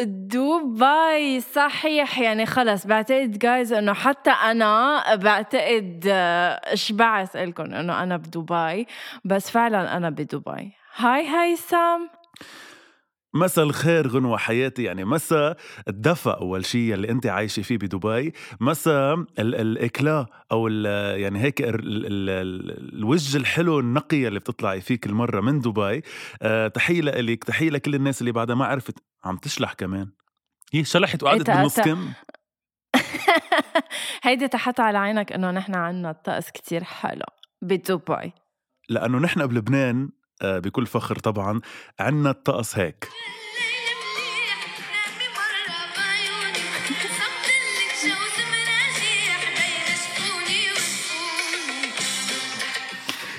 دبي صحيح. يعني خلص بعتقد جايز إنه حتى أنا بعتقد آه، شبعت لكم إنه أنا بدبي بس فعلا أنا بدبي. هاي هيثم مساء الخير غنوة حياتي. يعني مساء الدفى أول شيء اللي أنت عايشة فيه بدبي. مساء الإكلا أو ال يعني هيك ال ال ال الوجه الحلو النقية اللي بتطلعي فيه كل مرة من دبي. أه تحية لك تحية لكل الناس اللي بعدها ما عرفت عم تشلح كمان. هي شلحت وقعدت بالنص كم هيدي تحت على عينك إنه نحن عنا الطقس كتير حلو بدبي. لأنه نحن بلبنان بكل فخر طبعا. عنا الطقس هيك.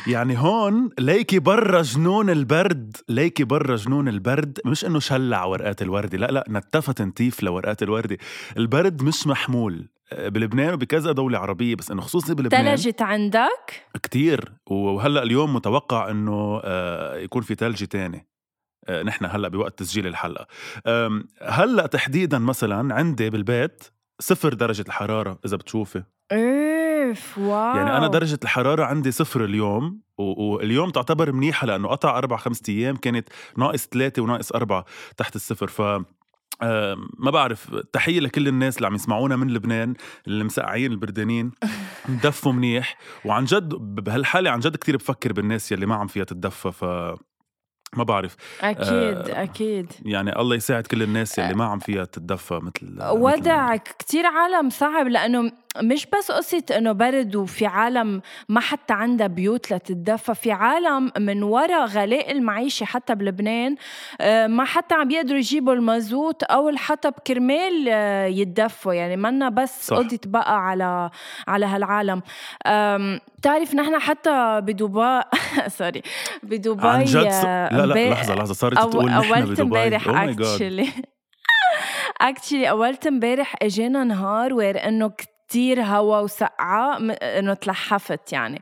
يعني هون ليكي برا جنون البرد ليكي برا جنون البرد مش إنه شلع ورقات الوردة لا لا نتفت نتيف لورقات الوردة. البرد مش محمول. بلبنان وبكذا دولة عربية بس إنه خصوصي بلبنان تلجت عندك؟ كتير وهلأ اليوم متوقع إنه آه، يكون في تلج تاني. آه، نحن هلأ بوقت تسجيل الحلقة. هلأ تحديدا مثلا عندي بالبيت صفر درجة الحرارة إذا بتشوفي. أوف واو يعني أنا درجة الحرارة عندي صفر اليوم واليوم تعتبر منيحة لأنه قطع أربع خمسة أيام كانت ناقص ثلاثة وناقص أربعة تحت الصفر ف ما بعرف تحية لكل الناس اللي عم يسمعونا من لبنان اللي مسقعين البردانين. دفوا منيح. وعن جد بهالحالة عن جد كتير بفكر بالناس يلي ما عم فيها تتدفى ف ما بعرف. أكيد آه أكيد. يعني الله يساعد كل الناس اللي ما عم فيها تتدفى مثل وضعك كتير عالم صعب لأنه مش بس قصة إنه برد وفي عالم ما حتى عندها بيوت لتتدفى في عالم من وراء غلاء المعيشة حتى بلبنان آه، ما حتى عم بيقدروا يجيبوا المازوت أو الحطب كرمال آه، يتدفوا. يعني منا بس قضيت بقى على على هالعالم. بتعرف نحن حتى بدبي سوري بدبي عن جد؟ آه، لا لا لحظة لحظة صارت أو تقول نحن بدبي. امبارح actually actually أولت امبارح اجانا نهار weird إنه كتير هوا وسقعة إنه تلحفت يعني.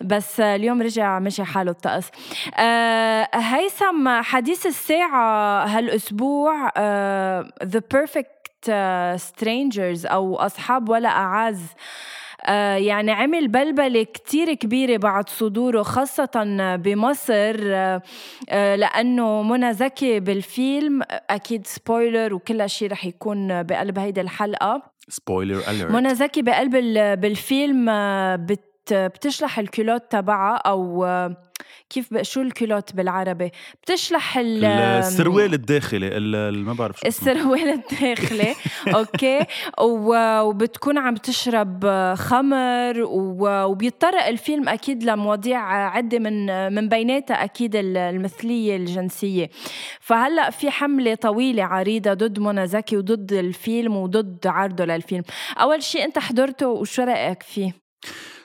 بس اليوم رجع مشي حاله الطقس. آه هيثم حديث الساعة هالأسبوع آه The Perfect Strangers أو أصحاب ولا أعز. آه يعني عمل بلبلة كتير كبيرة بعد صدوره خاصة بمصر. آه آه لأنه منى زكي بالفيلم أكيد spoiler وكل شيء رح يكون بقلب هيدي الحلقة. spoiler alert منى زكي بقلب بالفيلم آه، بت بتشلح الكيلوت تبعها أو كيف شو الكيلوت بالعربي؟ بتشلح السروال الداخلي ما بعرف شو السروال الداخلي أوكي. وبتكون عم تشرب خمر وبيتطرق الفيلم أكيد لمواضيع عدة من من بيناتها أكيد المثلية الجنسية. فهلأ في حملة طويلة عريضة ضد منى زكي وضد الفيلم وضد عرضه للفيلم. أول شيء أنت حضرته وشو رأيك فيه؟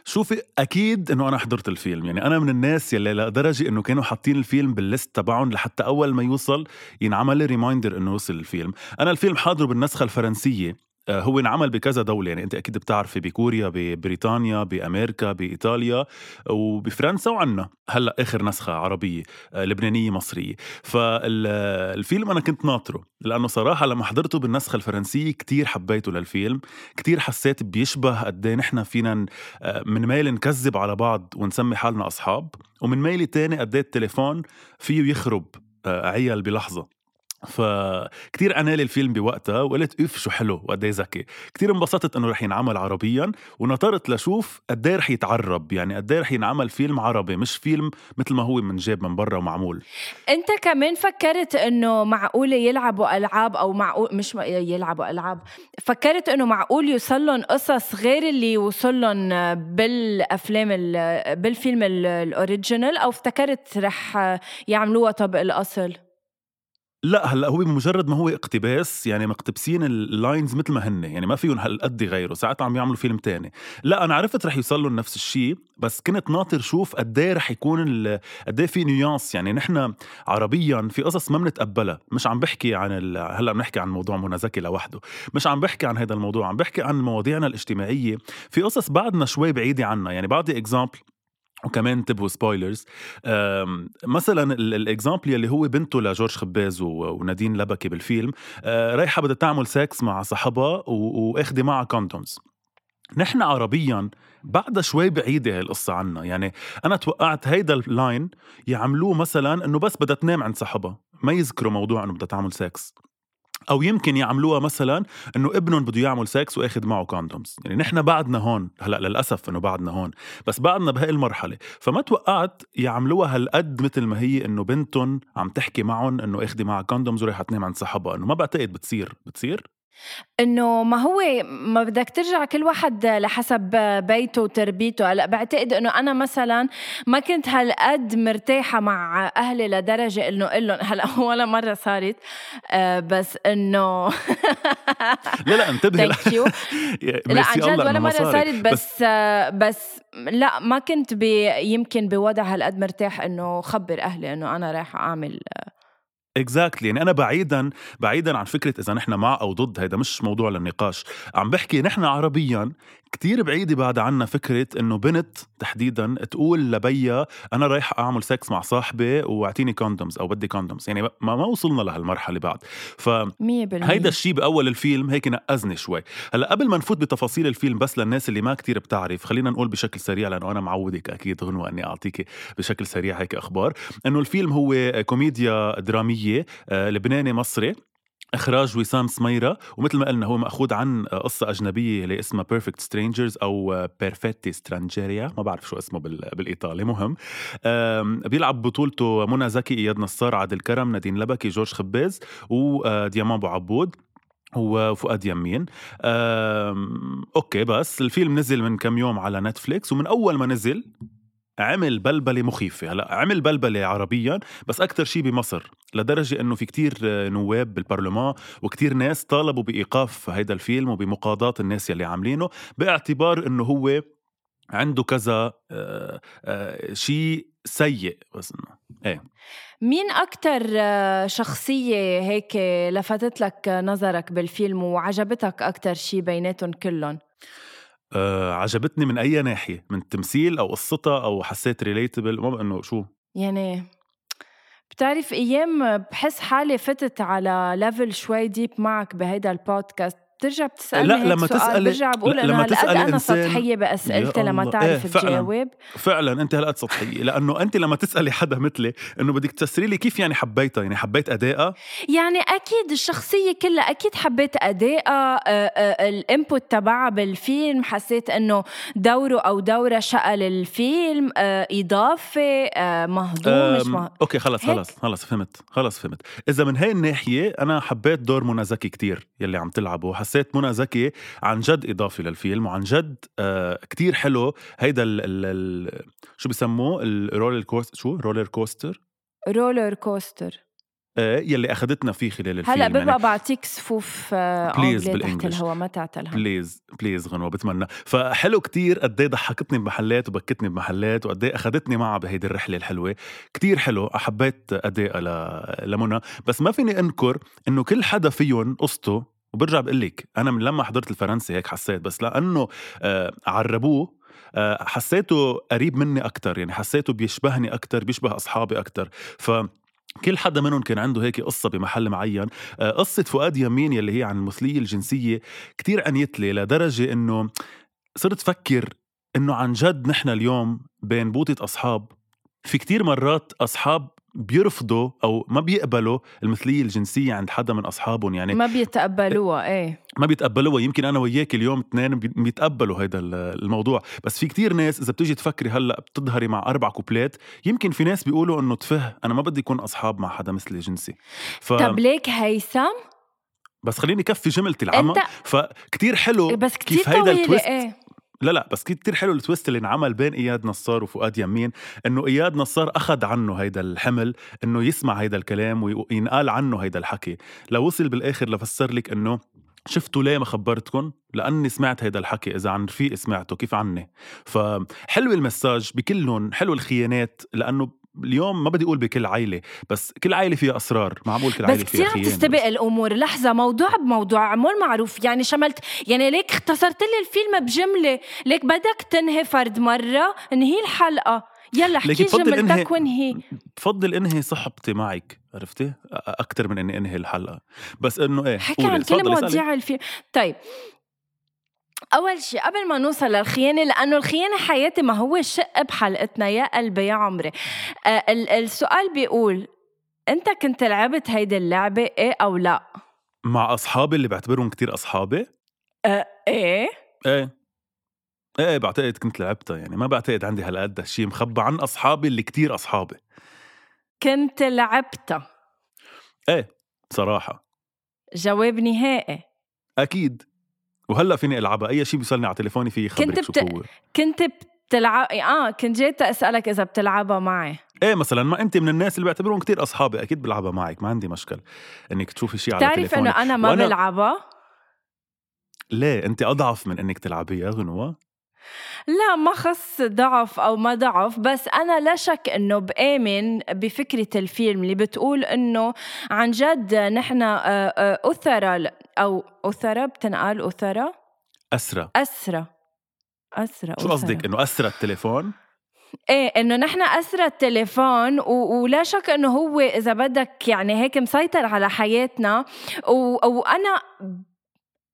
شوفي أكيد إنه أنا حضرت الفيلم. يعني أنا من الناس يلي لدرجه إنه كانوا حاطين الفيلم بال list تبعهم لحتى أول ما يوصل ينعمل ريمايندر إنه وصل الفيلم. أنا الفيلم حاضره بالنسخة الفرنسية. هو انعمل بكذا دولة. يعني أنت أكيد بتعرفي بكوريا ببريطانيا بأمريكا بإيطاليا وبفرنسا وعنا. هلأ آخر نسخة عربية آه، لبنانية مصرية. فالفيلم أنا كنت ناطره لأنه صراحة لما حضرته بالنسخة الفرنسية كتير حبيته للفيلم. كتير حسيت بيشبه قد إيه نحن فينا آه، من ميل نكذب على بعض ونسمي حالنا أصحاب ومن ميل تاني قد إيه التليفون فيه يخرب عيال بلحظة. فكتير عنالي الفيلم بوقتها وقلت اف شو حلو وقد إيه ذكي. كتير انبسطت إنه رح ينعمل عربيا ونطرت لشوف قد إيه رح يتعرب. يعني قد إيه رح ينعمل فيلم عربي مش فيلم مثل ما هو من جاب من برا ومعمول. أنت كمان فكرت إنه معقوله يلعبوا ألعاب أو معقول مش يلعبوا ألعاب. فكرت إنه معقول يوصل لهم قصص غير اللي وصل لهم بالأفلام بالفيلم ال original أو افتكرت رح يعملوها طبق الأصل؟ لا هلأ هو بمجرد ما هو اقتباس يعني مقتبسين ال lines مثل ما هن يعني ما فيهم هالقد يغيروا ساعات عم يعملوا فيلم تاني. لا أنا عرفت رح يوصل لهم نفس الشيء بس كنت ناطر شوف قد إيه رح يكون قد إيه في nuance يعني نحن عربيا في قصص ما بنتقبلها مش عم بحكي عن ال... هلأ بنحكي عن موضوع منى زكي لوحده. مش عم بحكي عن هذا الموضوع عم بحكي عن مواضيعنا الاجتماعية. في قصص بعدنا شوي بعيدة عنا يعني بعطي example وكمان انتبهوا spoilers مثلا ال example يلي هو بنته لجورج خباز ونادين لبكي بالفيلم آه، رايحة بدها تعمل سكس مع صاحبها واخذة معها condoms نحن عربيا بعدها شوي بعيدة هاي القصة عنا. يعني أنا توقعت هيدا ال line يعملوه مثلا إنه بس بدها تنام عند صاحبها ما يذكروا موضوع إنه بدها تعمل سكس أو يمكن يعملوها مثلا إنه ابنهم بده يعمل سكس وآخذ معه condoms يعني نحن بعدنا هون هلأ للأسف إنه بعدنا هون بس بعدنا بهاي المرحلة. فما توقعت يعملوها هالقد مثل ما هي إنه بنتهم عم تحكي معهم إنه اخذة معها condoms ورايحة تنام عند صاحبها. إنه ما بعتقد بتصير. بتصير؟ إنه ما هو ما بدك ترجع كل واحد لحسب بيته وتربيته. هلأ بعتقد إنه أنا مثلا ما كنت هالقد مرتاحة مع أهلي لدرجة إنه أقول لهم هلأ ولا مرة صارت. آه، بس إنه لا لا انتبهي. لا عن جد ولا مرة صارت. بس بس, بس لا ما كنت يمكن بوضع هالقد مرتاح إنه خبر أهلي إنه أنا رايحة أعمل exactly يعني أنا بعيدا بعيدا عن فكرة إذا نحن مع أو ضد هيدا مش موضوع للنقاش. عم بحكي نحن عربيا كتير بعيدة بعد عنا فكرة إنه بنت تحديدا تقول لبيا أنا رايح أعمل سكس مع صاحبي وأعطيني condoms أو بدي condoms يعني ما ما وصلنا لهالمرحلة بعد. ف هيدا الشيء بأول الفيلم هيك نقزني شوي. هلأ قبل ما نفوت بتفاصيل الفيلم بس للناس اللي ما كتير بتعرف خلينا نقول بشكل سريع لأنه أنا معودك أكيد غنوة إني أعطيك بشكل سريع هيك أخبار. إنه الفيلم هو كوميديا درامية آه، لبناني مصري. إخراج وسام سميرة ومثل ما قلنا هو مأخوذ عن قصة أجنبية اللي اسمها Perfect Strangers أو Perfetti Strangeria ما بعرف شو اسمه بالإيطالي مهم. بيلعب بطولته منى زكي إياد نصار عادل كرم نادين لبكي جورج خباز وديامان أبو عبود وفؤاد يمين. أوكي بس الفيلم نزل من كم يوم على نتفليكس ومن أول ما نزل عمل بلبلة مخيفة. هلا عمل بلبلة عربيا بس أكثر شيء بمصر. لدرجة أنه في كتير نواب بالبرلمان وكتير ناس طالبوا بإيقاف هيدا الفيلم وبمقاضاة الناس يلي عاملينه باعتبار إنه هو عنده كذا آه، آه، شيء سيء بس إنه إيه. مين أكتر آه، شخصية هيك لفتت لك نظرك بالفيلم وعجبتك أكتر شيء بيناتهم كلهم؟ آه عجبتني من أي ناحية؟ من التمثيل أو قصتها أو حسيت relatable ما إنه شو؟ يعني بتعرف أيام بحس حالي فتت على level شوي deep معك بهيدا البودكاست. بترجع بتسألني لا لما تسالي برجع بقول أنا هالقد أنا سطحية باسئلتي لما تعرف إيه تجاوب فعلا أنت هالقد سطحية. لأنه أنت لما تسألي حدا مثلي إنه بدك تفسري لي كيف يعني حبيتها؟ يعني حبيت أدائها؟ يعني أكيد الشخصية كلها أكيد حبيت أدائها آه، آه، ال input تبعها بالفيلم. حسيت إنه دوره أو دورة شكل الفيلم آه، إضافة مهضوم مش مه... أوكي خلص خلص خلص فهمت خلص فهمت. إذا من هاي الناحية أنا حبيت دور منى زكي كثير يلي عم تلعبه. حسيت منى زكي عن جد اضافه للفيلم وعن جد آه كتير حلو. هيدا ال ال ال شو بسموه؟ الرولر كوستر شو؟ رولر كوستر رولر كوستر يلي أخذتنا فيه خلال الفيلم هلأ ببقى يعني بعطيك صفوف please آه، تحت الهواء ما تعتلها. please please غنوة بتمنى. فحلو كتير قد إيه ضحكتني بمحلات وبكتني بمحلات وقد إيه أخذتني معها بهيدي الرحلة الحلوة. كتير حلو حبيت ادائها لمنى. بس ما فيني أنكر إنه كل حدا فيهم قصته وبرجع بقول لك أنا من لما حضرت الفرنسي هيك حسيت بس لأنه آه عربوه آه حسيته قريب مني أكثر يعني حسيته بيشبهني أكثر بيشبه أصحابي أكثر ف كل حدا منهم كان عنده هيك قصة بمحل معين. آه قصة فؤاد يمين يلي هي عن المثلية الجنسية كتير عنيت لي لدرجة إنه صرت فكر إنه عن جد نحن اليوم بين بوطة أصحاب. في كتير مرات أصحاب بيرفضوا أو ما بيقبلوا المثلية الجنسية عند حدا من أصحابهم يعني ما بيتقبلوها إيه. ما بيتقبلوها. يمكن أنا وياك اليوم اثنين بيتقبلوا هيدا الموضوع. بس في كتير ناس إذا بتيجي تفكري هلأ بتظهري مع أربع كوبلات يمكن في ناس بيقولوا إنه تفه أنا ما بدي يكون أصحاب مع حدا مثلي جنسي. ف... طب ليك هيثم؟ بس خليني كفي جملتي العامة فكتير حلو بس كتير كيف هيدا ال twist. إيه؟ لا لا بس كتير حلو التويست اللي انعمل بين إياد نصار وفؤاد يمين إنه إياد نصار أخذ عنه هيدا الحمل إنه يسمع هيدا الكلام وينقال عنه هيدا الحكي لوصل بالآخر لفسر لك إنه شفتوا ليه ما خبرتكم؟ لأني سمعت هيدا الحكي إذا عن رفيقي سمعته كيف عني؟ فحلو المساج بكلهم حلو الخيانات لأنه اليوم ما بدي أقول بكل عائله بس كل عائله فيها أسرار معقول كل عائله فيها بس كثير تستبق الأمور لحظة موضوع بموضوع مو معروف يعني شملت يعني ليك اختصرت لي الفيلم بجملة ليك بدك تنهي فرد مرة انهي الحلقة؟ يلا احكي جملتك وانهي. بفضل انهي صحبتي معك عرفتي؟ أكثر من إني أنهي الحلقة. بس إنه إيه؟ حكي عن كل مواضيع الفيلم طيب أول شيء قبل ما نوصل للخيانة لأنه الخيانة حياتي ما هو شق بحلقتنا يا قلبي يا عمري. آه السؤال بيقول أنت كنت لعبت هيدي اللعبة إيه أو لا؟ مع أصحابي اللي بعتبرهم كتير أصحابي؟ آه إيه؟ إيه. إيه بعتقد كنت لعبتها يعني ما بعتقد عندي هالقد شيء مخبى عن أصحابي اللي كتير أصحابي. كنت لعبتها؟ إيه صراحة. جواب نهائي. أكيد. وهلأ فيني ألعبها. أي شيء بيوصلني على تليفوني في خبرك كنت بت... شو هو كنت بتلعب آه كنت جيت أسألك إذا بتلعبها معي. إيه مثلا ما أنت من الناس اللي بعتبرهم كتير أصحابي أكيد بلعبها معك ما عندي مشكل إنك تشوفي شيء على تليفوني بتعرف إنه أنا ما وأنا... بلعبها؟ ليه؟ أنت أضعف من إنك تلعبيها غنوة. لا ما خص ضعف أو ما ضعف بس أنا لا شك إنه بآمن بفكرة الفيلم اللي بتقول إنه عن جد نحن آه، آه، اثرى أو اثرى بتنقال اثرى اسرى اسرى اسرى شو قصدك؟ إنه اسرى التليفون؟ إيه إنه نحن اسرى التليفون و... ولا شك إنه هو إذا بدك يعني هيك مسيطر على حياتنا و... وأنا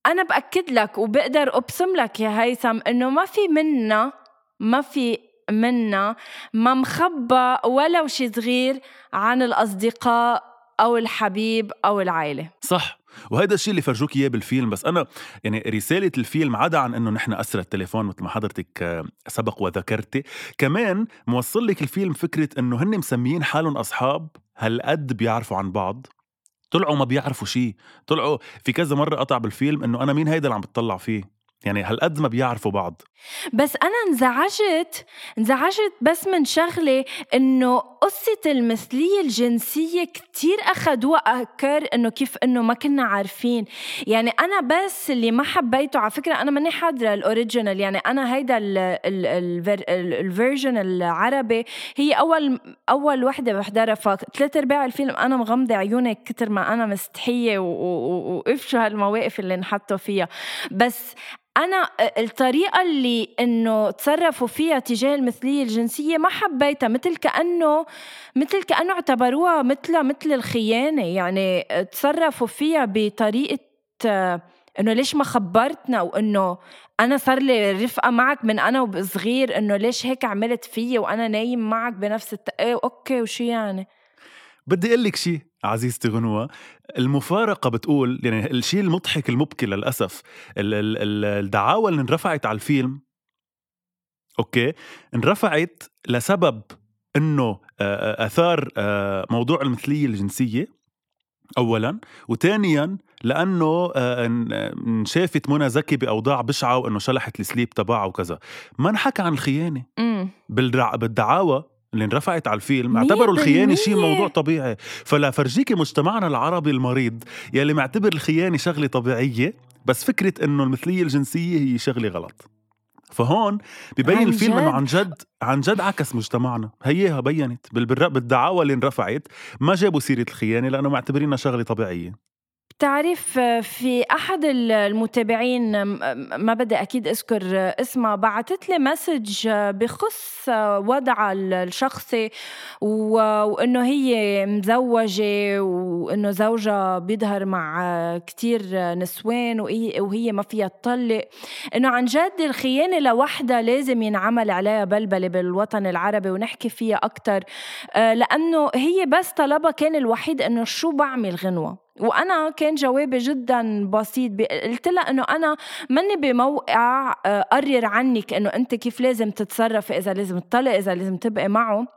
أنا بأكد لك وبقدر أبصم لك يا هيثم إنه ما في منا ما في منا ما مخبى ولو شي صغير عن الأصدقاء أو الحبيب أو العائلة. صح. وهذا الشيء اللي فرجوك إياه بالفيلم بس أنا يعني رسالة الفيلم عدا عن إنه نحن اسرى التليفون مثل ما حضرتك آه، سبق وذكرتي كمان موصل لك الفيلم فكرة إنه هن مسميين حالهم أصحاب هالقد بيعرفوا عن بعض. طلعوا ما بيعرفوا شيء. طلعوا في كذا مرة قطع بالفيلم إنه أنا مين هيدا اللي عم بتطلع فيه؟ يعني هالقد ما بيعرفوا بعض. بس أنا انزعجت انزعجت بس من شغلة إنه قصة المثلية الجنسية كتير اخذ وقت إنه كيف إنه ما كنا عارفين. يعني أنا بس اللي ما حبيته على فكرة أنا ماني حاضرة الأوريجينال يعني أنا هيدا الفيرجن العربي. هي أول أول وحدة بحضرها فثلاث أرباع الفيلم أنا مغمضة عيوني كتر ما أنا مستحية وقف شو هالمواقف اللي انحطوا فيها. بس أنا الطريقة اللي إنه تصرفوا فيها تجاه المثلية الجنسية. ما حبيتها مثل كأنه مثل كأنه اعتبروها مثل مثل الخيانة. يعني تصرفوا فيها بطريقة إنه ليش ما خبرتنا؟ وانه أنا صار لي رفقة معك من أنا وصغير إنه ليش هيك عملت فيي وأنا نايم معك بنفس الت... إيه أوكي وشو يعني؟ بدي أقول لك شيء عزيزتي غنوة المفارقة بتقول يعني الشيء المضحك المبكي للأسف الدعاوى اللي انرفعت على الفيلم أوكي؟ انرفعت لسبب إنه آثار موضوع المثلية الجنسية اولا وثانيا لأنه انشافت منى زكي بأوضاع بشعة وإنه شلحت السليب تبعها وكذا. ما انحكى عن الخيانة. بالدعاوى اللي انرفعت على الفيلم اعتبروا الخيانة شيء موضوع طبيعي. فلا فرجيكي مجتمعنا العربي المريض يلي معتبر الخيانة شغلة طبيعية بس فكرة إنه المثلية الجنسية هي شغلة غلط. فهون ببين الفيلم إنه عن جد عن جد عكس مجتمعنا. هيها بينت بالدعاوى اللي انرفعت ما جابوا سيرة الخيانة لأنه معتبرينها شغلة طبيعية. بتعرف في أحد المتابعين ما بدي أكيد أذكر اسمها بعثت لي مسج بخص وضعها الشخصي وإنه هي مزوجة وإنه زوجها بيظهر مع كتير نسوان وهي ما فيها تطلق. إنه عن جد الخيانة لوحدها لازم ينعمل عليها بلبلة بالوطن العربي ونحكي فيها أكثر لأنه هي بس طلبها كان الوحيد إنه شو بعمل غنوة. وأنا كان جوابي جدا بسيط. قلت لها إنه أنا ماني بموقع آه، قرر عنك إنه أنت كيف لازم تتصرفي إذا لازم تطلق إذا لازم تبقي معه.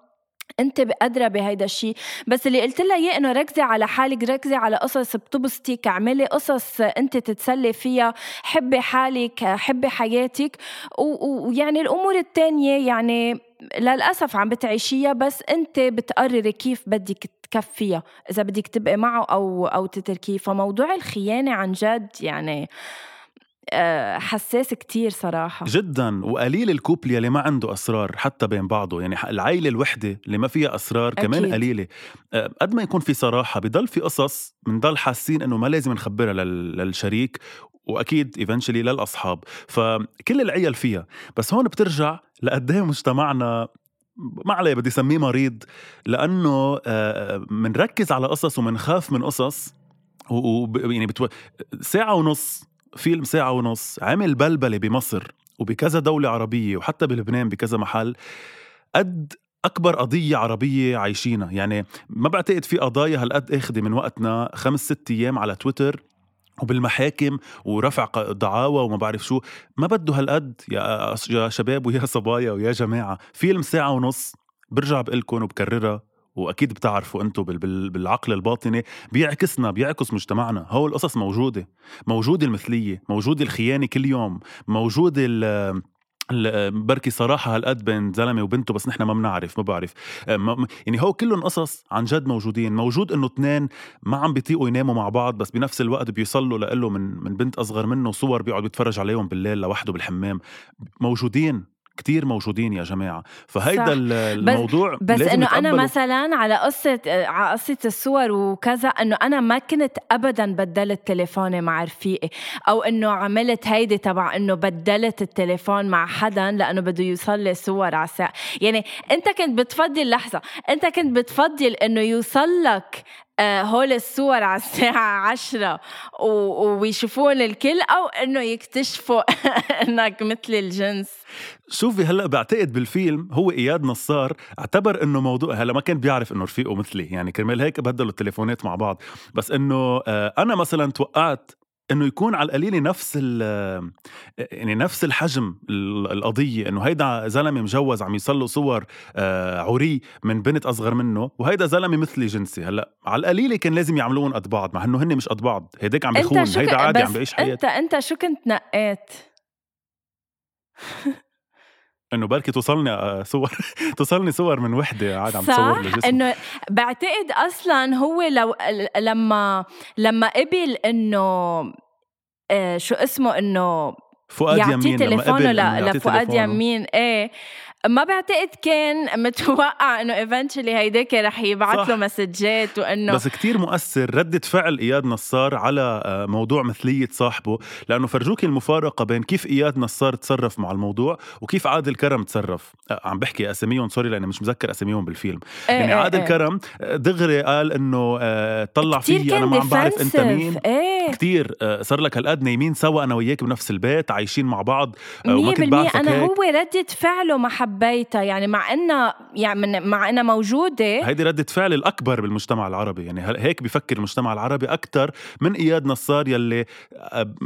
أنت ادرى بهيدا الشيء بس اللي قلت لها إياه إنه ركزي على حالك ركزي على قصص بتبسطك اعملي قصص أنت تتسلي فيها. حبي حالك حبي حياتك. ويعني الأمور الثانية يعني للأسف عم بتعيشيها بس أنت بتقرري كيف بدك تكفيها. إذا بدك تبقي معه أو أو تتركيه. فموضوع الخيانة عن جد يعني آه، حساس كتير صراحة. جدا. وقليل الكوبل يلي ما عنده أسرار حتى بين بعضه. يعني العيلة الوحدة اللي ما فيها أسرار أكيد. كمان قليلة. آه، قد ما يكون في صراحة بضل في قصص بنضل حاسين إنه ما لازم نخبرها للشريك. وأكيد ايفنشلي للأصحاب. فكل العيال فيها. بس هون بترجع لقد مجتمعنا ما عليه بدي اسميه مريض. لأنه بنركز على قصص وبنخاف من قصص. و يعني بتو... ساعة ونص فيلم ساعة ونص عمل بلبلة بمصر وبكذا دولة عربية وحتى بلبنان بكذا محل. قد أكبر قضية عربية عايشينها. يعني ما بعتقد في قضايا هالقد اخذة من وقتنا خمس ست أيام على تويتر. وبالمحاكم ورفع دعاوى وما بعرف شو. ما بده هالقد يا شباب ويا صبايا ويا جماعة. فيلم ساعة ونص برجع بقلكم وبكررها وأكيد بتعرفوا أنتم بالعقل الباطني. بيعكسنا بيعكس مجتمعنا. هو القصص موجودة. موجودة المثلية موجودة الخيانة كل يوم. موجودة بركي صراحة هالقد بين زلمة وبنته بس نحن ما بنعرف ما بعرف. آه، يعني هو كلهم قصص عن جد موجودين. موجود إنه اثنين ما عم بيطيقوا يناموا مع بعض بس بنفس الوقت بيوصلوا له من من بنت أصغر منه صور بيقعد بيتفرج عليهم بالليل لوحده بالحمام. موجودين. كتير موجودين يا جماعة. فهيدا الموضوع بس, بس إنه أنا مثلا على قصة على قصة الصور وكذا إنه أنا ما كنت ابدا بدلت تليفوني مع رفيقي أو إنه عملت هيدي تبع إنه بدلت التليفون مع حدا لأنه بده يوصل لي صور على. يعني أنت كنت بتفضل لحظة أنت كنت بتفضل إنه يوصل لك هول الصور على الساعة عشرة ويشوفون الكل أو إنه يكتشفوا إنك مثل الجنس. شوفي هلأ بعتقد بالفيلم هو إياد نصار اعتبر إنه موضوع هلأ ما كان بيعرف إنه رفيقه مثلي. يعني كرمال هيك بدلوا التليفونات مع بعض. بس إنه آه، أنا مثلا توقعت إنه يكون على القليله نفس يعني نفس الحجم القضية إنه هيدا زلمة مجوز عم يصلوا صور آه، عري من بنت أصغر منه وهيدا زلمة مثلي جنسي. هلأ على القليله كان لازم يعملون قد بعض مع إنه هن مش قد بعض. هيداك عم بيخون هيدا عادي عم بيعيش حياته أنت أنت شو كنت نقيت؟ إنه بركي توصلني آه، صور توصلني صور من وحدة عاد عم تصور لجسم إنه بعتقد أصلا هو لو لما لما قبل إنه شو اسمه إنه فؤاد يمين تليفونه؟ لفؤاد يمين إيه. ما بعتقد كان متوقع إنه eventually هيداك رح يبعث له مسجات وإنه بس كتير مؤثر ردة فعل إياد نصار على آه، موضوع مثلية صاحبه لأنه فرجوك المفارقة بين كيف إياد نصار تصرف مع الموضوع وكيف عادل كرم تصرف. آه، عم بحكي أساميهم sorry لأني مش مذكر أساميهم بالفيلم. إيه يعني إيه عادل إيه. كرم آه، دغري قال إنه طلع فيي أنا ما عم بعرف أنت مين. إيه. كتير صار لك هالقد نايمين سوا أنا وياك بنفس البيت عايشين مع بعض وما كنت بعرفك أنا هيك. هو ردة فعله ما حبيتها يعني مع انها يعني مع إنها موجودة. هيدي ردة فعل الأكبر بالمجتمع العربي يعني هيك بفكر المجتمع العربي أكثر من إياد نصار يلي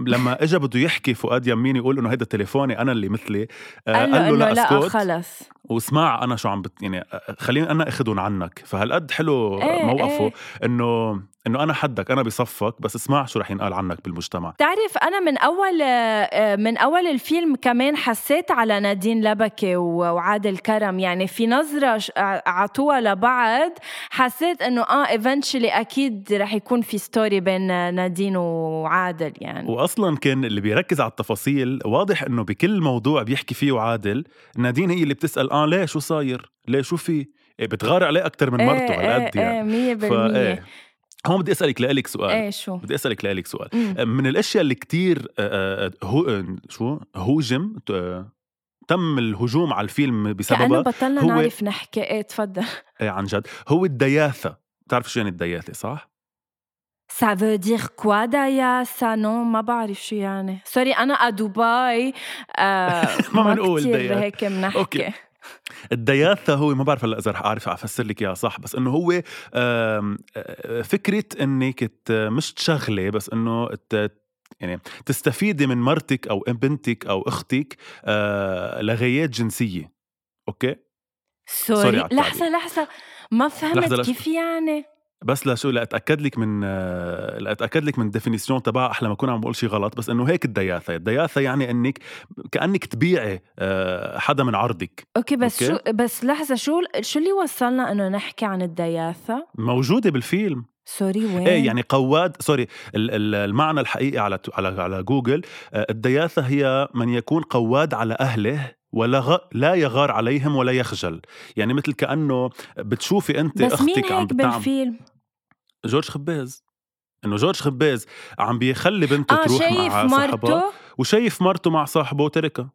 لما اجى بده يحكي فؤاد يمين يقول إنه هيدا تليفوني أنا اللي مثلي قال له, قال له لا, لا خلص. واسمع أنا شو عم بت يعني خليني أنا اخذهم عنك. فهالقد حلو إيه موقفه إيه. إنه إنه أنا حدك أنا بصفك بس اسمع شو رح ينقال عنك بالمجتمع. تعرف أنا من أول آه، من أول الفيلم كمان حسيت على نادين لبكي وعادل كرم. يعني في نظرة عطوها لبعض حسيت إنه آه eventually أكيد رح يكون في story بين نادين وعادل يعني. واصلا كان اللي بيركز على التفاصيل واضح إنه بكل موضوع بيحكي فيه عادل نادين هي اللي بتسأل آه ليه شو صاير؟ ليه شو في؟ إيه بتغار عليه أكثر من مرته إيه هالقد إيه يعني إيه 100% إيه. هون بدي أسألك لك سؤال. إيه شو؟ بدي أسألك لك سؤال. مم. من الأشياء اللي كتير هو شو؟ هوجم تم الهجوم على الفيلم بسببها. كأنه بطلنا هو نعرف نحكي. إيه تفضل. إيه عن جد. هو الدياثة. بتعرف شو يعني الدياثة صح؟ سا veut dire quoi دياثة no ما بعرف شو يعني. sorry أنا à Dubaï آه ما بنقول هيك بنحكي. الدياثة هو ما بعرف هلا إذا رح أعرف أفسر لك إياها صح؟ بس إنه هو فكرة إنك مش تشغلي بس إنه يعني تستفيدي من مرتك أو بنتك أو أختك لغايات جنسية أوكي؟ sorry, sorry لحظة لحظة ما فهمت لحظة. كيف يعني؟ بس لشو لاتاكد لك من لاتاكد لك من ال définition تبعها أحلى ما أكون عم بقول شيء غلط بس إنه هيك الدياثة. الدياثة يعني إنك كأنك تبيعي آه، حدا من عرضك. أوكي بس أوكي؟ شو بس لحظة شو شو اللي وصلنا إنه نحكي عن الدياثة؟ موجودة بالفيلم. sorry وين؟ إيه يعني قواد sorry المعنى الحقيقي على على على جوجل آه، الدياثة هي من يكون قواد على أهله ولا غ... لا يغار عليهم ولا يخجل. يعني مثل كأنه بتشوفي أنت بس أختك مين عم بتعمل. بالفيلم؟ جورج خباز. إنه جورج خباز عم بيخلي بنته آه تروح مع صاحبها وشايف مرته مع صاحبه وتركها.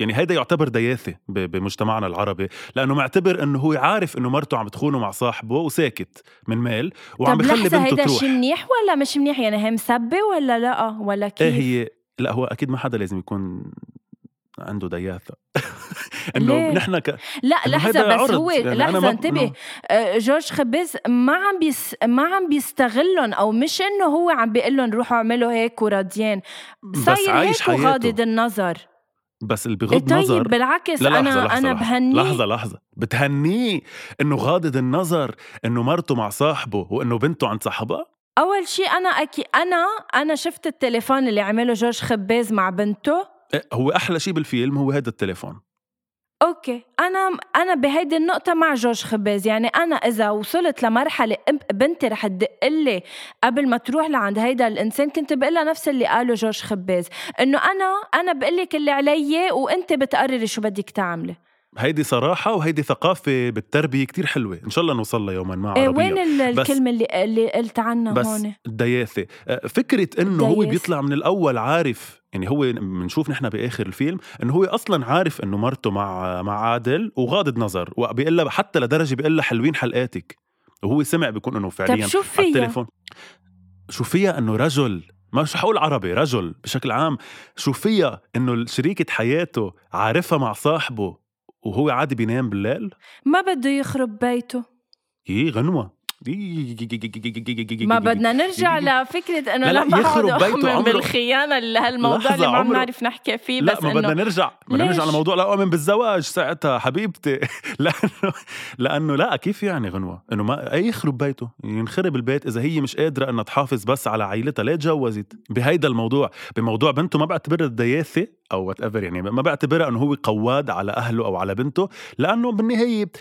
يعني هيدا يعتبر دياثة بمجتمعنا العربي لأنه معتبر أنه هو عارف أنه مرته عم تخونه مع صاحبه وساكت من مال وعم بيخلي بنته هيدا تروح. منيح ولا مش منيح؟ يعني هي مسبة ولا لأ؟ ولا كيف؟ إيه هي لا هو أكيد ما حدا لازم يكون عنده دياثة. إنه نحن ك... لا لحظة بس هو يعني لحظة انتبه. آه، جورج خبز ما عم بيس ما عم بيستغلهم أو مش إنه هو عم بيقول لهم روحوا اعملوا هيك وراضيين صاير هيك وغاضض النظر. بس اللي بغض طيب نظر بالعكس لا أنا لحظة أنا بهنيه. لحظة لحظة. بتهنيه إنه غاضض النظر إنه مرته مع صاحبه وإنه بنته عند صاحبها؟ أول شيء أنا أكيد أنا أنا شفت التليفون اللي عمله جورج خباز مع بنته. هو أحلى شيء بالفيلم هو هذا التليفون. أوكي. أنا أنا بهيدي النقطة مع جورج خباز يعني أنا إذا وصلت لمرحلة بنتي رح تدق لي قبل ما تروح لعند هيدا الإنسان كنت بقول لها نفس اللي قاله جورج خباز إنه أنا أنا بقول لك اللي علي وأنت بتقرري شو بدك تعملي. هيدي صراحة وهيدي ثقافة بالتربية كتير حلوة. إن شاء الله نوصل لها يوما ما إيه وين الكلمة اللي, اللي قلت عنها بس هون؟ الدياثة آه، فكرة إنه هو بيطلع من الأول عارف يعني هو بنشوف نحن بآخر الفيلم إنه هو أصلا عارف إنه مرته مع مع عادل وغاضض نظر وبيقول لها حتى لدرجة بيقول لها حلوين حلقاتك. وهو سمع بيكون إنه فعليا طب شو فيها؟ التليفون. شو فيها؟ إنه رجل مش حقول عربي رجل بشكل عام. شو فيها؟ إنه شريكة حياته عارفها مع صاحبه وهو عادي بينام بالليل؟ ما بده يخرب بيته. هي غنوة. ما بدنا نرجع لفكرة انه لما يخرب بيته عمره بالخيانة اللي هالموضوع اللي ما عم نعرف نحكي فيه لا بس ما بدنا نرجع بدنا نرجع لموضوع لا اؤمن بالزواج ساعتها حبيبتي لأنه لأنه لا كيف يعني غنوة انه ما يخرب بيته ينخرب البيت اذا هي مش قادرة انها تحافظ بس على عائلتها ليه تجوزت بهيدا الموضوع بموضوع بنته ما بعتبرها الدياثة أو whatever يعني ما بعتبرها انه هو قواد على اهله أو على بنته لأنه بالنهايه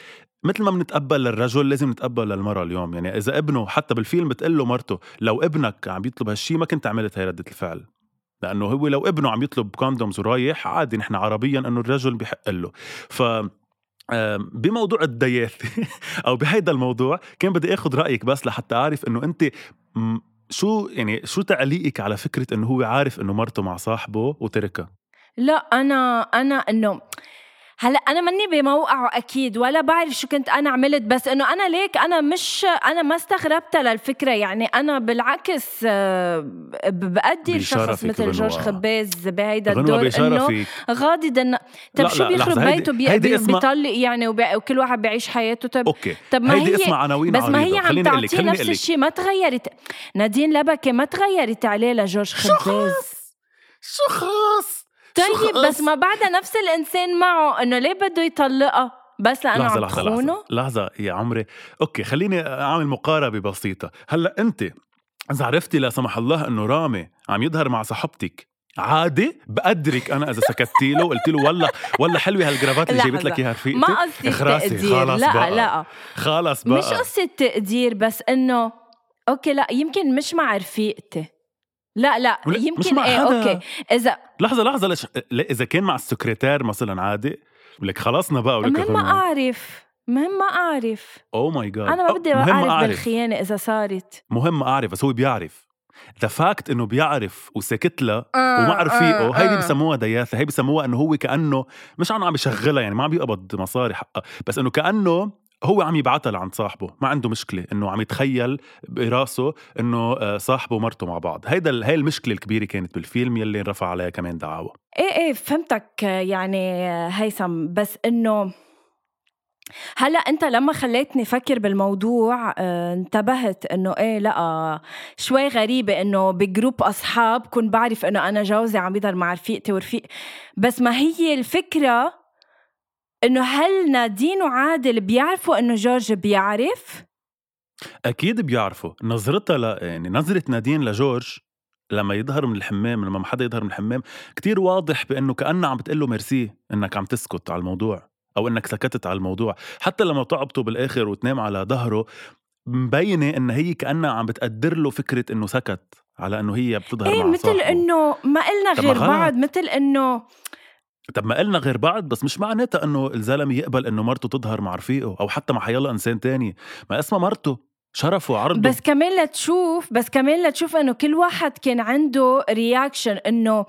مثل ما بنتقبل للرجل لازم نتقبل للمرأة اليوم. يعني إذا ابنه حتى بالفيلم بتقول له مرته لو ابنك عم يطلب هالشي ما كنت عملت هي ردة الفعل. لأنه هو لو ابنه عم يطلب condoms ورايح عادي نحن عربيا إنه الرجل بحق له. ف بموضوع الدياثة أو بهيدا الموضوع كان بدي أخذ رأيك بس لحتى أعرف إنه أنت شو يعني شو تعليقك على فكرة إنه هو عارف إنه مرته مع صاحبه وتركها؟ لا أنا أنا إنه هلا أنا ماني بموقعه أكيد ولا بعرف شو كنت أنا عملت بس إنه أنا ليك أنا مش أنا ما استغربتها للفكرة يعني أنا بالعكس آه، بقدر شخص مثل جورج خباز بهيدا الدور إنه غاضي دن... طب شو بيخرب بيته بي... بيطلق يعني وبي... وكل واحد بيعيش حياته. طب okay. طب ما هي اسمها عناوين بس ما هي عم تعطيه نفس الشيء ما تغيرت. نادين لبكه ما تغيرت عليه لجورج خباز شو خاص؟ طيب بس ما بعدها نفس الإنسان معه إنه ليه بده يطلقها؟ بس لأنه لحظة عم لحظة لحظة, لحظة يا عمري. أوكي خليني أعمل مقاربة بسيطة. هلأ أنت إذا عرفتي لا سمح الله إنه رامي عم يظهر مع صاحبتك عادي؟ بقدرك أنا إذا سكتتي له وقلت له والله والله حلوة هالجرافات اللي جايبت لك إياها رفيقتي. ما قصدي تقدير. لا بقى. لا. خلص بقى. مش قصة تقدير بس إنه okay لا يمكن مش مع رفيقتي. لا لا يمكن إيه okay. إذا لحظة لحظة ليش؟ إذا كان مع السكرتير مثلا عادي لك خلصنا بقى ولك مهم ما أعرف مهم ما أعرف. oh my God أنا ما بدي أعرف, أعرف. بالخيانة إذا صارت. مهم أعرف بس هو بيعرف. the fact إنه بيعرف وساكت لها آه ومع رفيقه آه هيدي آه. بسموها دياثة هي بسموها إنه هو كأنه مش عنه عم يشغلها يعني ما عم بيقبض مصاري حقها. بس إنه كأنه هو عم يبعتها لعند صاحبه ما عنده مشكلة إنه عم يتخيل براسه إنه آه، صاحبه ومرته مع بعض. هيدا هي المشكلة الكبيرة كانت بالفيلم يلي انرفع عليها كمان دعاوى. إيه إيه فهمتك يعني هيثم. بس إنه هلأ أنت لما خليتني أفكر بالموضوع آه انتبهت إنه إيه لأ شوي غريبة إنه بجروب أصحاب كنت بعرف إنه أنا جوزي عم يضل مع رفيقتي ورفيق. بس ما هي الفكرة إنه هل نادين وعادل بيعرفوا إنه جورج بيعرف؟ أكيد بيعرفوا. نظرتها ل... يعني نظرة نادين لجورج لما يظهر من الحمام لما حدا يظهر من الحمام كتير واضح بإنه كانها عم بتقول له ميرسي إنك عم تسكت على الموضوع أو إنك سكتت على الموضوع. حتى لما تعبطه بالآخر وتنام على ظهره مبينة إن هي كأنها عم بتقدر له فكرة إنه سكت على إنه هي بتظهر إيه مع مثل إنه ما إلنا غير بعض مثل إنه طب ما إلنا غير بعض بس مش معناتها إنه الزلمة يقبل إنه مرته تظهر مع رفيقه أو حتى مع حيلا إنسان تاني. ما اسمها مرته. شرف وعرضه. بس كمان لتشوف بس كمان لتشوف إنه كل واحد كان عنده reaction إنه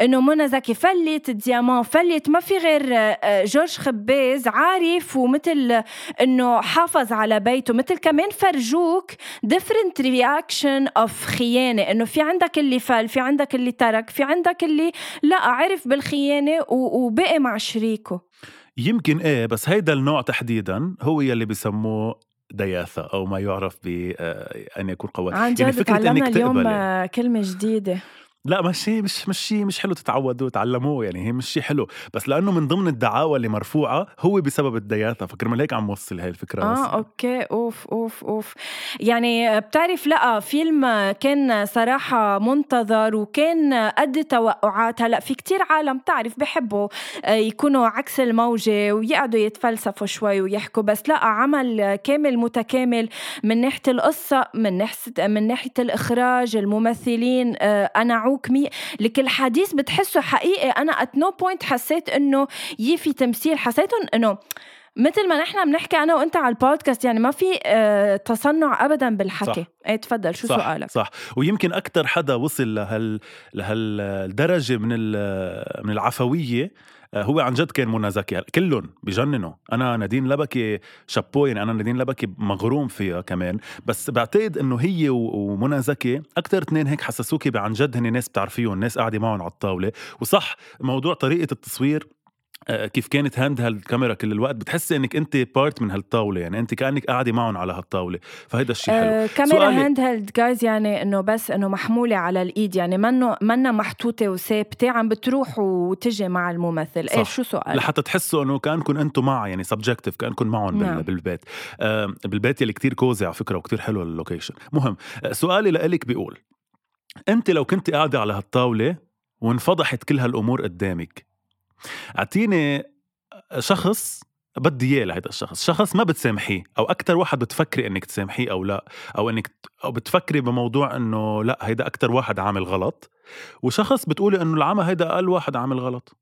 إنه منى زكي فلت ديامون فلت ما في غير آه، جورج خباز عارف ومثل إنه حافظ على بيته مثل كمان فرجوك different reaction of خيانة إنه في عندك اللي فل في عندك اللي ترك في عندك اللي لا عرف بالخيانة وبقي مع شريكه. يمكن إيه بس هيدا النوع تحديدا هو يلي بسموه دياثة أو ما يعرف ب آه، يكون قوي عن جد يعني فكرة إنك اليوم آه، كلمة جديدة. لا مش شيء مش مش شيء مش حلو تتعودوا وتعلموه يعني هي مش شيء حلو. بس لأنه من ضمن الدعاوى اللي مرفوعة هو بسبب الدياثة فكرمال هيك عم وصل هاي الفكرة آه بس. okay أوف أوف أوف. يعني بتعرف لا فيلم كان صراحة منتظر وكان قد توقعات. هلأ في كتير عالم تعرف بحبوا آه، يكونوا عكس الموجة ويقعدوا يتفلسفوا شوي ويحكوا. بس لا عمل كامل متكامل من ناحية القصة من ناحية من ناحية الإخراج الممثلين. آه، أنا مي لك الحديث بتحسه حقيقي أنا at no point حسيت إنه يفي تمثيل حسيتهم إنه مثل ما نحن بنحكي أنا وأنت على البودكاست يعني ما في آه، تصنع ابدا بالحكي صح. إيه تفضل شو صح. سؤالك صح ويمكن أكثر حدا وصل لهال لهالدرجة من من العفوية هو عن جد كان منى زكي كلهم بجننوا. أنا نادين لبكي شابو يعني أنا نادين لبكي مغروم فيها كمان. بس بعتقد إنه هي ومنى زكي أكثر اثنين هيك حسسوكي عن جد هن ناس بتعرفيهم ناس قاعدة معهم على الطاولة. وصح موضوع طريقة التصوير آه، كيف كانت hand held camera كل الوقت بتحسي إنك أنت part من هالطاولة يعني أنت كأنك قاعدة معهم على هالطاولة. فهيدا الشيء حلو. آه كاميرا hand held guys يعني إنه بس إنه محمولة على الإيد يعني منه منا محطوطة وثابتة عم بتروح وتجي مع الممثل. إيه شو سؤال لحتى تحسوا إنه كانكم أنتم معه يعني subjective كانكم معهم نعم. بالبيت. آه بالبيت يلي كتير cozy على فكرة وكتير حلو ال location مهم آه سؤالي لإلك بيقول أنت لو كنت قاعدة على هالطاولة وانفضحت كل هالأمور قدامك أعطيني شخص بدي إياه لهذا الشخص، شخص ما بتسامحيه أو أكثر واحد بتفكري إنك تسامحيه أو لا أو إنك أو بتفكري بموضوع إنه لا هيدا أكثر واحد عامل غلط وشخص بتقولي إنه العمى هيدا أقل واحد عامل غلط.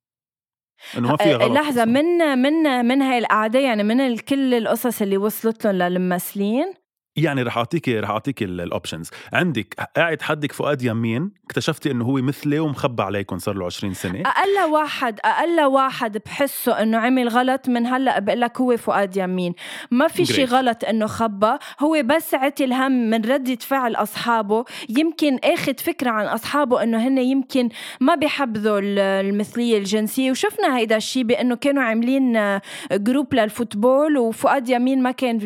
إنه ما فيها غلط لحظة من من من هاي القعدة يعني من كل القصص اللي وصلت لهم للممثلين يعني رح اعطيك رح اعطيك الاوبشنز عندك قاعد حدك فؤاد يمين اكتشفتي إنه هو مثلي ومخبى عليكم صار له 20 سنة. أقل واحد أقل واحد بحسه إنه عمل غلط من هلأ بقول لك هو فؤاد يمين. ما في شيء غلط إنه خبى. هو بس عتي الهم من ردة فعل أصحابه. يمكن أخذ فكرة عن أصحابه إنه هن يمكن ما بيحبذوا المثلية الجنسية. وشفنا هيدا الشيء بإنه كانوا عاملين group لل football وفؤاد يمين ما كان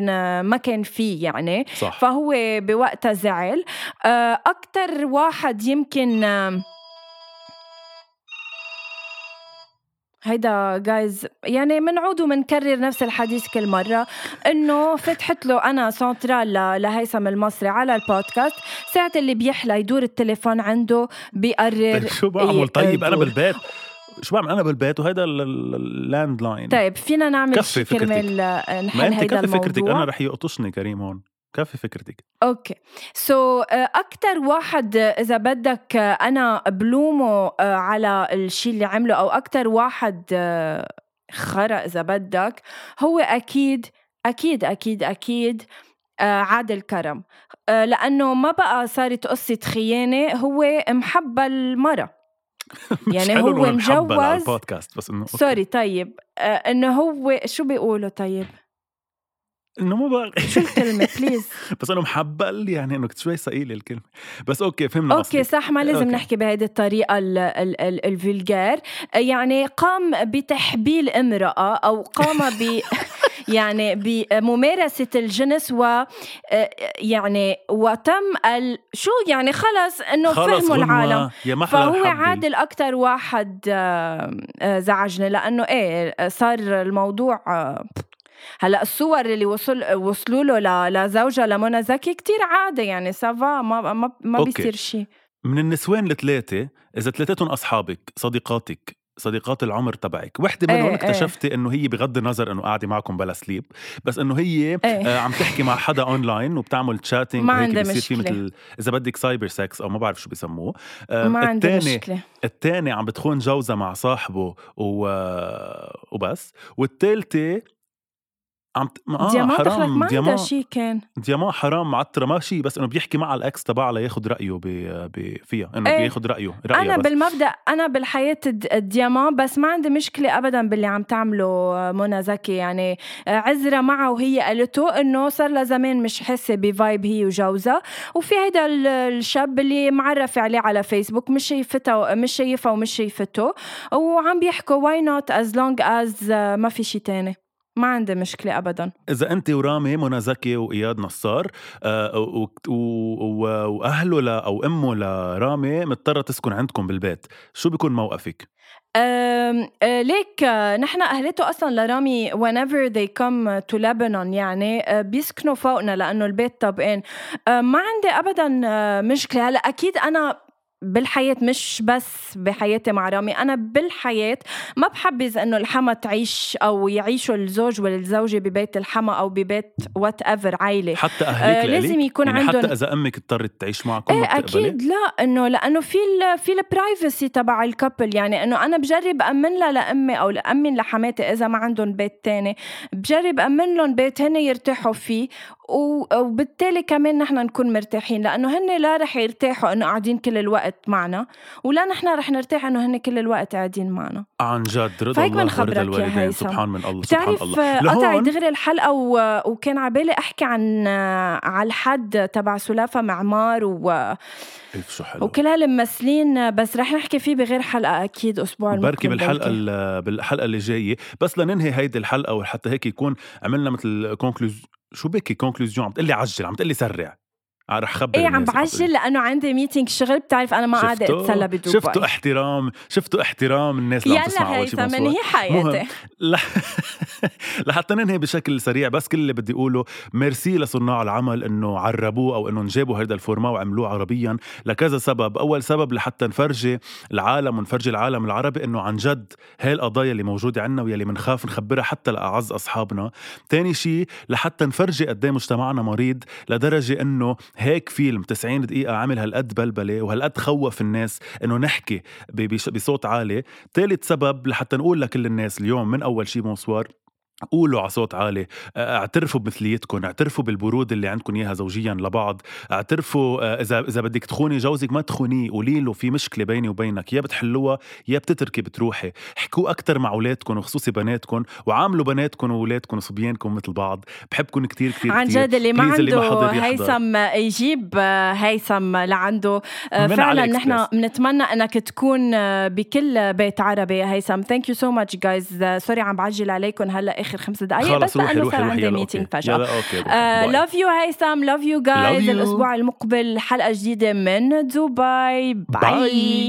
ما كان فيه يعني. صح. فهو بوقتها زعل. آه، أكتر واحد يمكن هيدا guys يعني منعود ومنكرر نفس الحديث كل مرة إنه فتحت له أنا سنترال لهيثم المصري على البودكاست ساعة اللي بيحلى يدور التليفون عنده بيقرر طيب شو بعمل؟ طيب أنا بالبيت. شو بعمل؟ أنا بالبيت وهيدا ال land line طيب فينا نعمل شيء كرمال نحل هيدا الموضوع فكرتك أنا رح يقطشني كريم هون. كفي فكرتك. okay. so so, أكثر واحد إذا بدك أنا بلومه على الشيء اللي عمله أو أكثر واحد خرا إذا بدك هو أكيد أكيد أكيد أكيد عادل كرم. لأنه ما بقى صارت قصة خيانة هو محبل المرة يعني هو مجوز. بودكاست بس إنه sorry طيب. إنه هو شو بيقولوا طيب؟ إنه مو بقى شو الكلمة؟ please بس انه محبل يعني إنه شوي ثقيله الكلمة. بس okay فهمنا okay صح ما لازم okay. نحكي بهيدي الطريقة ال vulgar يعني قام بتحبيل امرأة أو قام ب يعني بممارسة الجنس و آه، يعني وتم ال شو يعني؟ خلص إنه فهموا العالم. يا فهو عادل أكثر واحد آه، آه، زعجني لأنه إيه صار الموضوع هلا الصور اللي وصل وصلوا له لزوجها لمنى زكي كتير عادي يعني ça va ما ما, ما بيصير شيء من النسوان الثلاثة إذا ثلاثتهم أصحابك صديقاتك صديقات العمر تبعك وحدة منهم إيه. اكتشفتي إيه. إنه هي بغض النظر إنه قاعدة معكم بلا slip بس إنه هي إيه. آه عم تحكي مع حدا اونلاين وبتعمل chatting ما عندها مشكلة. في مثل إذا بدك cyber sex أو ما بعرف شو بيسموه آه ما عندها مشكلة. الثاني عم بتخون جوزها مع صاحبه و... وبس. والثالثة عم آه دياما حرام. ما دياما شيء كان دياما حرام معتره ما شيء بس إنه بيحكي مع الأكس تبعها لياخذ رأيه ب... ب... فيها. إنه إيه بياخذ رأيه رأيه أنا بس. بالمبدأ أنا بالحياة الدياما بس ما عندي مشكلة ابدا باللي عم تعمله منى زكي. يعني عزرة معها وهي قالته إنه صار لها زمان مش حاسة بفايب هي وجوزها. وفي هيدا الشاب اللي معرف عليه على فيسبوك مش شايفتها مش شايفها ومش شايفته. وعم بيحكوا why not as long as ما في شيء تاني. ما عندي مشكلة أبدا. إذا أنت ورامي منى زكي وإياد نصار آه، وأهله ل أو أمه لرامي مضطرة تسكن عندكم بالبيت. شو بيكون موقفك؟ أه ليك نحن أهله أصلا لرامي whenever they come to Lebanon يعني بيسكنوا فوقنا لأنه البيت طابقين. ما عندي ابدا آه، مشكلة. هلأ أكيد أنا بالحياة مش بس بحياتي مع رامي أنا بالحياة ما بحبذ إنه الحما تعيش أو يعيشوا الزوج والزوجة ببيت الحما أو ببيت whatever عائلة حتى أهلك آه لازم يكون يعني عندهم حتى إذا أمك اضطرت تعيش معكم إيه أكيد. لا إنه لأنه في ال في ال privacy تبع ال couple يعني إنه أنا بجرب أمن لها لأمي أو لأمن لحماتي إذا ما عندهم بيت تاني. بجرب أمن لهم بيت هن يرتاحوا فيه. وبالتالي كمان نحن نكون مرتاحين لأنه هن لا رح يرتاحوا إنه قاعدين كل الوقت معنا ولا نحن رح نرتاح إنه هن كل الوقت قاعدين معنا. عن جد رضا الله ورضا الوالدين سبحان من الله سبحان الله. قطع دغري الحلقة و... وكان على بالي أحكي عن على الحد تبع سلافة معمار و شو حلو. وكل هالممثلين بس رح نحكي فيه بغير حلقة أكيد أسبوع بركي بالحلقة بالحلقة اللي جاية. بس لننهي هيدي الحلقة وحتى هيك يكون عملنا مثل conclus شو بكي conclusion عم تقلي عجل عم تقلي سرع؟ رح خبر إيه عم بعجل لأنه عندي meeting شغل بتعرف أنا ما قاعدة أتسلى بدبي. شفتوا احترام شفتوا احترام الناس اللي عم تسمعوا يلا هيثم من هي حياتي. لحتى ننهي بشكل سريع بس كل اللي بدي أقوله ميرسي لصناع العمل إنه عربوه أو انه جابوا هذا ال format وعملوه عربيا لكذا سبب. أول سبب لحتى نفرجي العالم ونفرجي العالم العربي إنه عن جد هاي القضايا اللي موجودة عنا واللي بنخاف نخبرها حتى لأعز أصحابنا. ثاني شيء لحتى نفرجي قد مجتمعنا مريض لدرجة إنه هيك فيلم 90 دقيقة عامل هالقد بلبلة وهالقد خوف الناس إنه نحكي بصوت عالي. ثالث سبب لحتى نقول لكل الناس اليوم من أول شيء مونسوار قولوا على صوت عالي اعترفوا بمثليتكم اعترفوا بالبرود اللي عندكم إياها زوجيا لبعض اعترفوا إذا إذا بدك تخوني جوزك ما تخونيه قولي له في مشكلة بيني وبينك يا بتحلوها يا بتتركي بتروحي. احكوا أكثر مع أولادكم وخصوصي بناتكم وعاملوا بناتكم واولادكم وصبيانكم مثل بعض بحبكم كثير كثير عن جد اللي ما عنده هيثم يجيب هيثم لعنده. فعلا نحن بنتمنى إنك تكون بكل بيت عربي هيثم. thank you so much guys sorry عم بعجل عليكم هلأ آخر خمس دقائق بس لأنه صار عندي meeting فجأة. love you هيثم love you guys الأسبوع المقبل حلقة جديدة من دبي. bye, bye.